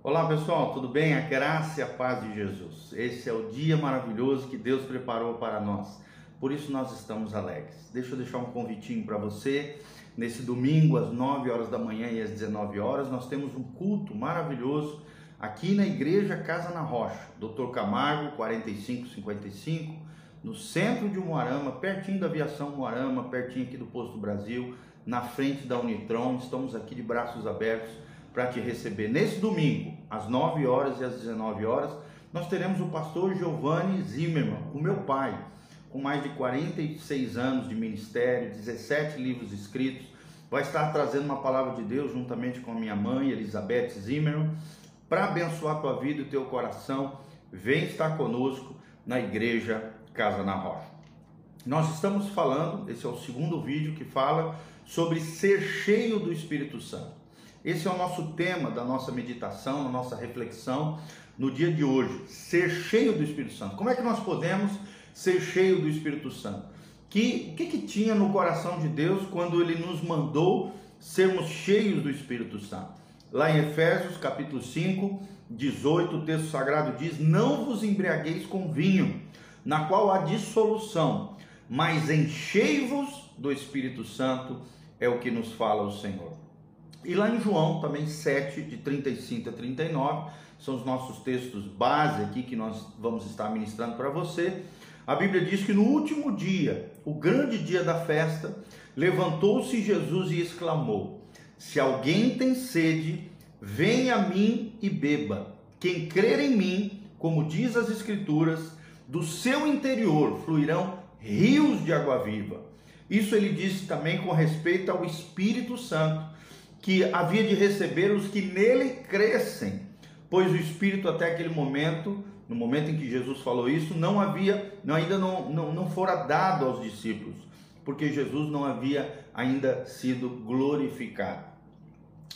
Olá pessoal, tudo bem? A graça e a paz de Jesus. Esse é o dia maravilhoso que Deus preparou para nós. Por isso nós estamos alegres. Deixa eu deixar um convitinho para você. Nesse domingo, às 9 horas da manhã e às 19 horas, nós temos um culto maravilhoso aqui na Igreja Casa na Rocha, Dr. Camargo, 4555, no centro de Moarama, pertinho da aviação Moarama, pertinho aqui do Posto Brasil, na frente da Unitron. Estamos aqui de braços abertos para te receber. Nesse domingo, às 9 horas e às 19 horas, nós teremos o pastor Giovanni Zimmermann, o meu pai, com mais de 46 anos de ministério, 17 livros escritos, vai estar trazendo uma palavra de Deus juntamente com a minha mãe, Elizabeth Zimmermann, para abençoar tua vida e teu coração. Vem estar conosco na igreja Casa na Rocha. Nós estamos falando, esse é o segundo vídeo que fala sobre ser cheio do Espírito Santo. Esse é o nosso tema da nossa meditação, da nossa reflexão no dia de hoje. Ser cheio do Espírito Santo. Como é que nós podemos ser cheio do Espírito Santo? Que, o que, que tinha no coração de Deus quando ele nos mandou sermos cheios do Espírito Santo? Lá em Efésios capítulo 5, 18, o texto sagrado diz: Não vos embriagueis com vinho, na qual há dissolução, mas enchei-vos do Espírito Santo, é o que nos fala o Senhor. E lá em João, também 7, de 35 a 39, são os nossos textos base aqui que nós vamos estar ministrando para você. A Bíblia diz que no último dia, o grande dia da festa, levantou-se Jesus e exclamou: Se alguém tem sede, venha a mim e beba. Quem crer em mim, como diz as Escrituras, do seu interior fluirão rios de água viva. Isso ele disse também com respeito ao Espírito Santo que havia de receber os que nele crescem, pois o Espírito até aquele momento, no momento em que Jesus falou isso, não havia, não, ainda não, não, não fora dado aos discípulos, porque Jesus não havia ainda sido glorificado.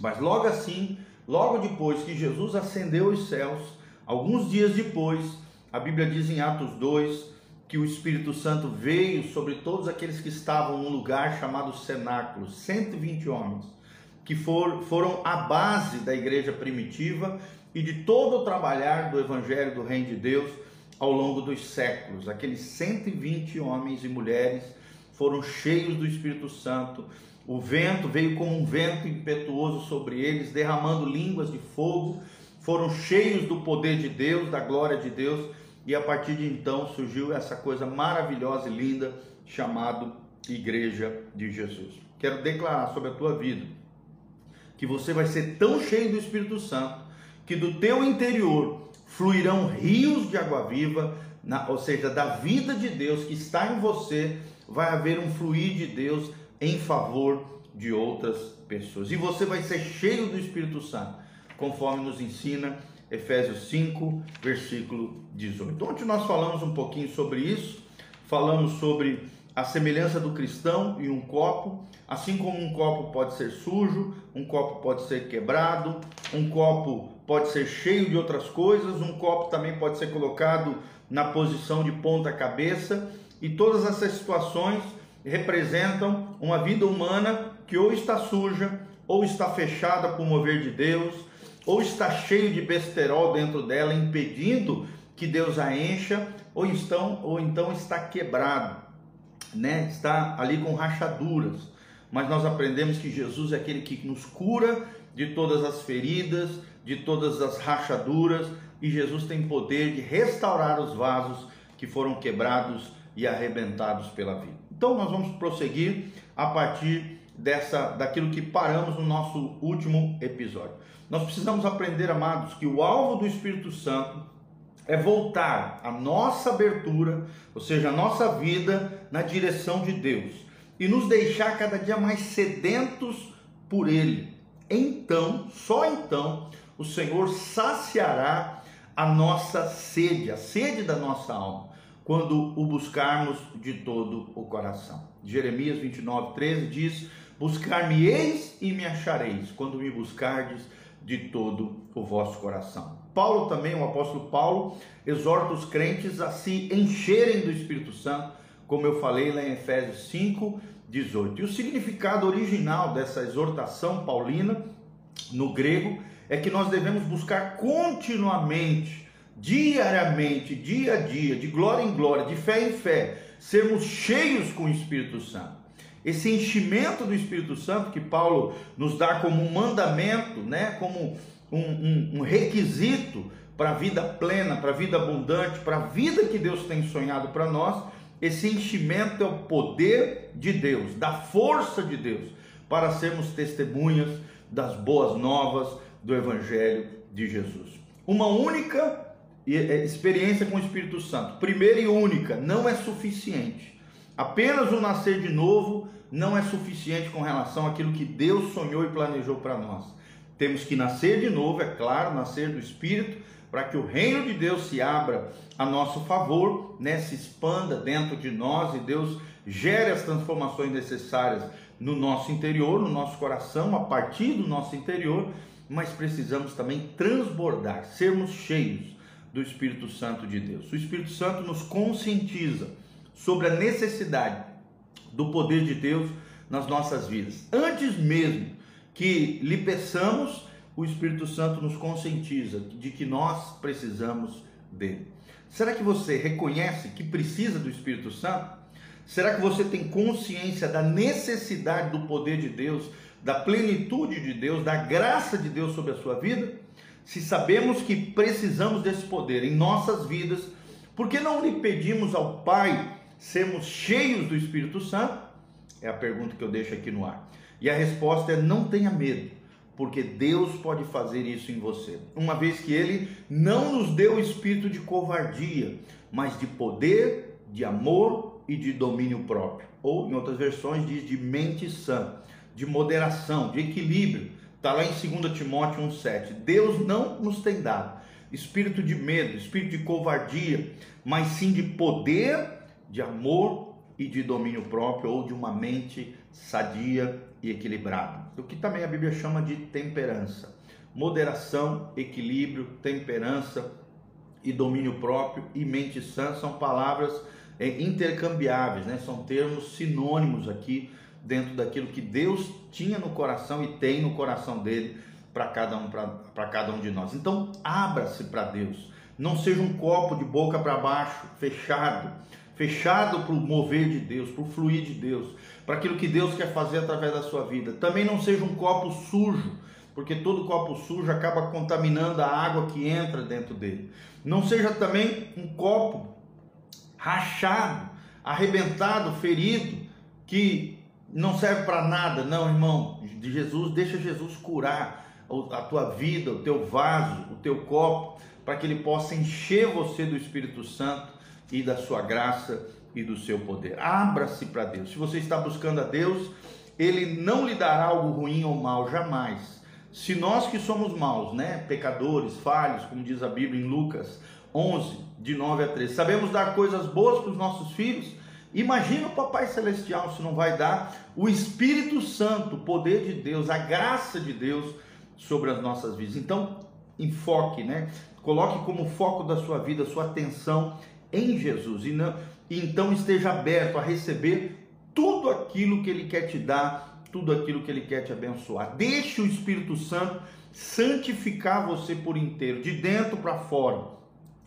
Mas logo assim, logo depois que Jesus ascendeu aos céus, alguns dias depois, a Bíblia diz em Atos 2 que o Espírito Santo veio sobre todos aqueles que estavam num lugar chamado cenáculo, 120 homens que for, foram a base da igreja primitiva e de todo o trabalhar do evangelho do reino de Deus ao longo dos séculos. Aqueles 120 homens e mulheres foram cheios do Espírito Santo. O vento veio como um vento impetuoso sobre eles, derramando línguas de fogo. Foram cheios do poder de Deus, da glória de Deus, e a partir de então surgiu essa coisa maravilhosa e linda chamado Igreja de Jesus. Quero declarar sobre a tua vida que você vai ser tão cheio do Espírito Santo que do teu interior fluirão rios de água viva, na, ou seja, da vida de Deus que está em você, vai haver um fluir de Deus em favor de outras pessoas. E você vai ser cheio do Espírito Santo, conforme nos ensina Efésios 5, versículo 18. Ontem nós falamos um pouquinho sobre isso, falamos sobre a semelhança do cristão e um copo, assim como um copo pode ser sujo, um copo pode ser quebrado, um copo pode ser cheio de outras coisas, um copo também pode ser colocado na posição de ponta cabeça, e todas essas situações representam uma vida humana que ou está suja, ou está fechada por mover de Deus, ou está cheio de besterol dentro dela, impedindo que Deus a encha, ou, estão, ou então está quebrado né, está ali com rachaduras, mas nós aprendemos que Jesus é aquele que nos cura de todas as feridas, de todas as rachaduras, e Jesus tem poder de restaurar os vasos que foram quebrados e arrebentados pela vida. Então nós vamos prosseguir a partir dessa daquilo que paramos no nosso último episódio. Nós precisamos aprender, amados, que o alvo do Espírito Santo é voltar a nossa abertura, ou seja, a nossa vida na direção de Deus e nos deixar cada dia mais sedentos por Ele. Então, só então, o Senhor saciará a nossa sede, a sede da nossa alma, quando o buscarmos de todo o coração. Jeremias 29, 13 diz: Buscar-me-eis e me achareis, quando me buscardes de todo o vosso coração. Paulo também, o apóstolo Paulo, exorta os crentes a se encherem do Espírito Santo, como eu falei lá em Efésios 5, 18. E o significado original dessa exortação paulina, no grego, é que nós devemos buscar continuamente, diariamente, dia a dia, de glória em glória, de fé em fé, sermos cheios com o Espírito Santo. Esse enchimento do Espírito Santo que Paulo nos dá como um mandamento, né, como um, um, um requisito para a vida plena, para a vida abundante, para a vida que Deus tem sonhado para nós, esse enchimento é o poder de Deus, da força de Deus, para sermos testemunhas das boas novas do Evangelho de Jesus. Uma única é, experiência com o Espírito Santo, primeira e única, não é suficiente. Apenas o nascer de novo não é suficiente com relação àquilo que Deus sonhou e planejou para nós. Temos que nascer de novo, é claro, nascer do Espírito, para que o reino de Deus se abra a nosso favor, né, se expanda dentro de nós e Deus gere as transformações necessárias no nosso interior, no nosso coração, a partir do nosso interior, mas precisamos também transbordar, sermos cheios do Espírito Santo de Deus. O Espírito Santo nos conscientiza sobre a necessidade do poder de Deus nas nossas vidas. Antes mesmo que lhe peçamos, o Espírito Santo nos conscientiza de que nós precisamos dele. Será que você reconhece que precisa do Espírito Santo? Será que você tem consciência da necessidade do poder de Deus, da plenitude de Deus, da graça de Deus sobre a sua vida? Se sabemos que precisamos desse poder em nossas vidas, por que não lhe pedimos ao Pai sermos cheios do Espírito Santo? É a pergunta que eu deixo aqui no ar. E a resposta é: não tenha medo porque Deus pode fazer isso em você. Uma vez que Ele não nos deu o espírito de covardia, mas de poder, de amor e de domínio próprio. Ou, em outras versões, diz de mente sã, de moderação, de equilíbrio. Está lá em 2 Timóteo 1,7. Deus não nos tem dado espírito de medo, espírito de covardia, mas sim de poder, de amor e de domínio próprio, ou de uma mente sadia e equilibrado. O que também a Bíblia chama de temperança. Moderação, equilíbrio, temperança e domínio próprio e mente sã são palavras é, intercambiáveis, né? são termos sinônimos aqui dentro daquilo que Deus tinha no coração e tem no coração dele para cada um para cada um de nós. Então, abra-se para Deus. Não seja um copo de boca para baixo, fechado, fechado para o mover de Deus, para o fluir de Deus para aquilo que Deus quer fazer através da sua vida. Também não seja um copo sujo, porque todo copo sujo acaba contaminando a água que entra dentro dele. Não seja também um copo rachado, arrebentado, ferido, que não serve para nada. Não, irmão, de Jesus, deixa Jesus curar a tua vida, o teu vaso, o teu copo, para que ele possa encher você do Espírito Santo e da sua graça e do seu poder. Abra-se para Deus. Se você está buscando a Deus, Ele não lhe dará algo ruim ou mal, jamais. Se nós que somos maus, né, pecadores, falhos, como diz a Bíblia em Lucas 11, de 9 a 13, sabemos dar coisas boas para os nossos filhos, imagina o Papai Celestial se não vai dar o Espírito Santo, o poder de Deus, a graça de Deus sobre as nossas vidas. Então, enfoque, né? Coloque como foco da sua vida, sua atenção em Jesus e não então esteja aberto a receber tudo aquilo que Ele quer te dar, tudo aquilo que Ele quer te abençoar. Deixe o Espírito Santo santificar você por inteiro, de dentro para fora,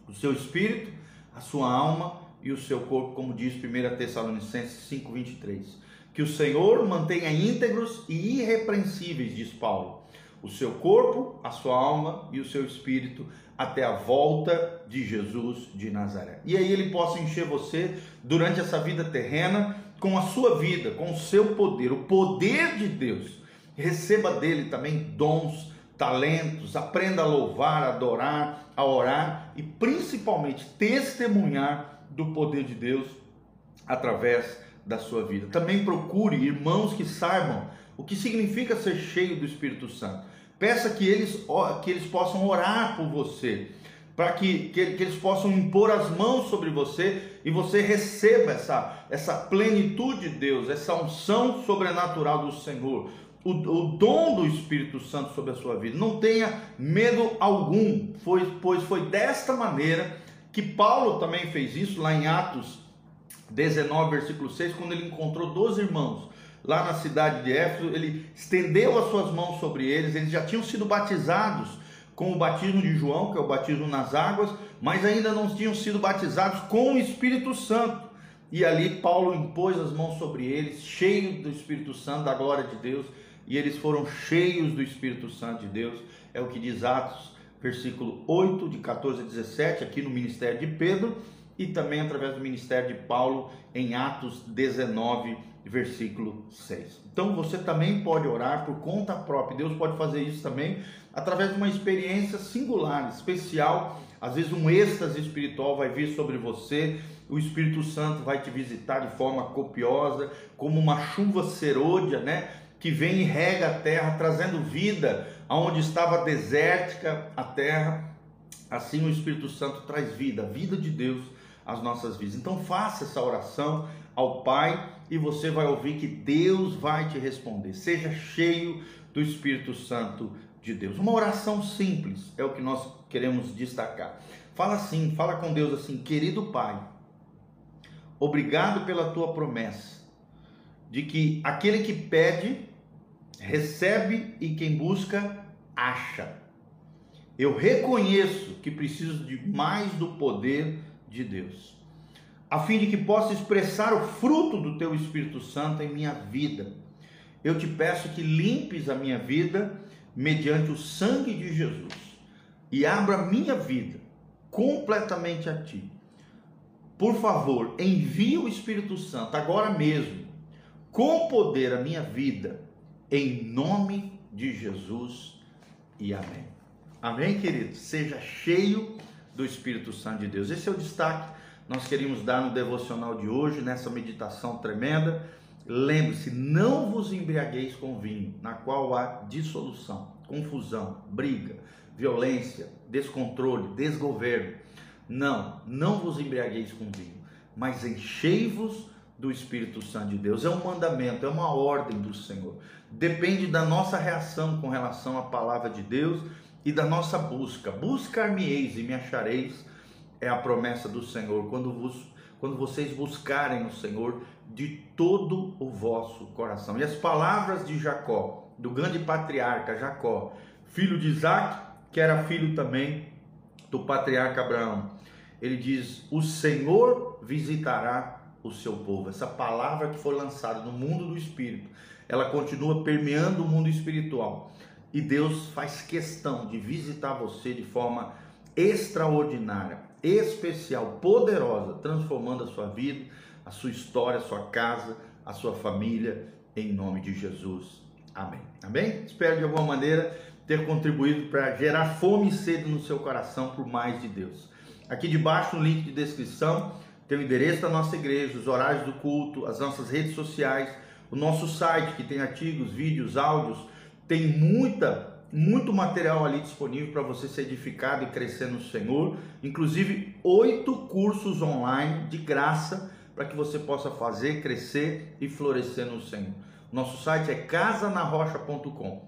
o seu espírito, a sua alma e o seu corpo, como diz 1 Tessalonicenses 5,23. Que o Senhor mantenha íntegros e irrepreensíveis, diz Paulo, o seu corpo, a sua alma e o seu espírito até a volta de Jesus de Nazaré. E aí ele possa encher você durante essa vida terrena com a sua vida, com o seu poder, o poder de Deus. Receba dele também dons, talentos, aprenda a louvar, a adorar, a orar e principalmente testemunhar do poder de Deus através da sua vida. Também procure irmãos que saibam o que significa ser cheio do Espírito Santo Peça que eles, que eles possam orar por você, para que, que, que, eles possam impor as mãos sobre você e você receba essa, essa plenitude de Deus, essa unção sobrenatural do Senhor, o, o dom do Espírito Santo sobre a sua vida. Não tenha medo algum, foi, pois foi desta maneira que Paulo também fez isso lá em Atos 19, versículo 6, quando ele encontrou dois irmãos lá na cidade de Éfeso, ele estendeu as suas mãos sobre eles, eles já tinham sido batizados com o batismo de João, que é o batismo nas águas, mas ainda não tinham sido batizados com o Espírito Santo. E ali Paulo impôs as mãos sobre eles, cheio do Espírito Santo, da glória de Deus, e eles foram cheios do Espírito Santo de Deus. É o que diz Atos, versículo 8, de 14 a 17, aqui no ministério de Pedro, e também através do ministério de Paulo em Atos 19, versículo 6. Então você também pode orar por conta própria. Deus pode fazer isso também através de uma experiência singular, especial. Às vezes um êxtase espiritual vai vir sobre você o Espírito Santo vai te visitar de forma copiosa, como uma chuva serôdia, né? Que vem e rega a terra, trazendo vida aonde estava desértica a terra. Assim o Espírito Santo traz vida, a vida de Deus às nossas vidas. Então faça essa oração ao Pai e você vai ouvir que Deus vai te responder. Seja cheio do Espírito Santo de Deus. Uma oração simples é o que nós queremos destacar. Fala assim, fala com Deus assim, querido Pai, Obrigado pela tua promessa de que aquele que pede, recebe e quem busca, acha. Eu reconheço que preciso de mais do poder de Deus, a fim de que possa expressar o fruto do teu Espírito Santo em minha vida. Eu te peço que limpes a minha vida mediante o sangue de Jesus e abra minha vida completamente a ti por favor, envie o Espírito Santo agora mesmo, com poder a minha vida, em nome de Jesus e amém. Amém, querido? Seja cheio do Espírito Santo de Deus. Esse é o destaque que nós queríamos dar no devocional de hoje, nessa meditação tremenda. Lembre-se, não vos embriagueis com vinho, na qual há dissolução, confusão, briga, violência, descontrole, desgoverno não, não vos embriagueis com vinho, mas enchei-vos do Espírito Santo de Deus. É um mandamento, é uma ordem do Senhor. Depende da nossa reação com relação à palavra de Deus e da nossa busca. Buscar-me-eis e me achareis é a promessa do Senhor quando vos quando vocês buscarem o Senhor de todo o vosso coração. E as palavras de Jacó, do grande patriarca Jacó, filho de Isaac, que era filho também do patriarca Abraão ele diz: O Senhor visitará o seu povo. Essa palavra que foi lançada no mundo do espírito, ela continua permeando o mundo espiritual. E Deus faz questão de visitar você de forma extraordinária, especial, poderosa, transformando a sua vida, a sua história, a sua casa, a sua família, em nome de Jesus. Amém. Amém? Espero de alguma maneira ter contribuído para gerar fome e sede no seu coração por mais de Deus. Aqui debaixo no link de descrição tem o endereço da nossa igreja, os horários do culto, as nossas redes sociais, o nosso site que tem artigos, vídeos, áudios, tem muita muito material ali disponível para você ser edificado e crescer no Senhor, inclusive oito cursos online de graça para que você possa fazer, crescer e florescer no Senhor. Nosso site é casanarrocha.com.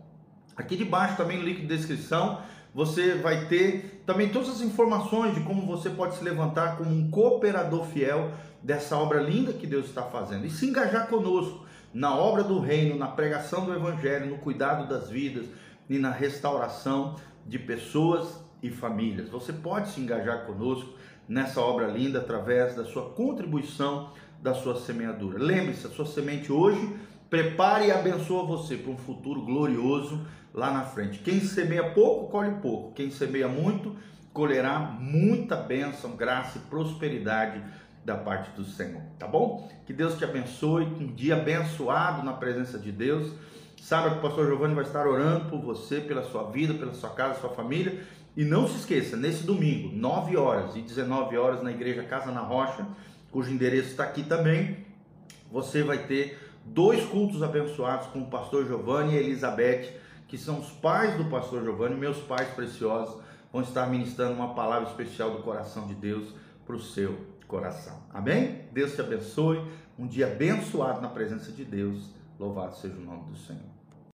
Aqui debaixo também no link de descrição você vai ter também todas as informações de como você pode se levantar como um cooperador fiel dessa obra linda que Deus está fazendo e se engajar conosco na obra do reino, na pregação do evangelho, no cuidado das vidas e na restauração de pessoas e famílias. Você pode se engajar conosco nessa obra linda através da sua contribuição, da sua semeadura. Lembre-se, a sua semente hoje prepare e abençoa você para um futuro glorioso lá na frente. Quem semeia pouco, colhe pouco. Quem semeia muito, colherá muita bênção, graça e prosperidade da parte do Senhor, tá bom? Que Deus te abençoe, um dia abençoado na presença de Deus. Saiba que o pastor Giovanni vai estar orando por você, pela sua vida, pela sua casa, sua família. E não se esqueça, nesse domingo, 9 horas e 19 horas, na igreja Casa na Rocha, cujo endereço está aqui também, você vai ter dois cultos abençoados com o pastor Giovanni e Elizabeth que são os pais do pastor Giovanni, meus pais preciosos, vão estar ministrando uma palavra especial do coração de Deus para o seu coração. Amém? Deus te abençoe. Um dia abençoado na presença de Deus. Louvado seja o nome do Senhor.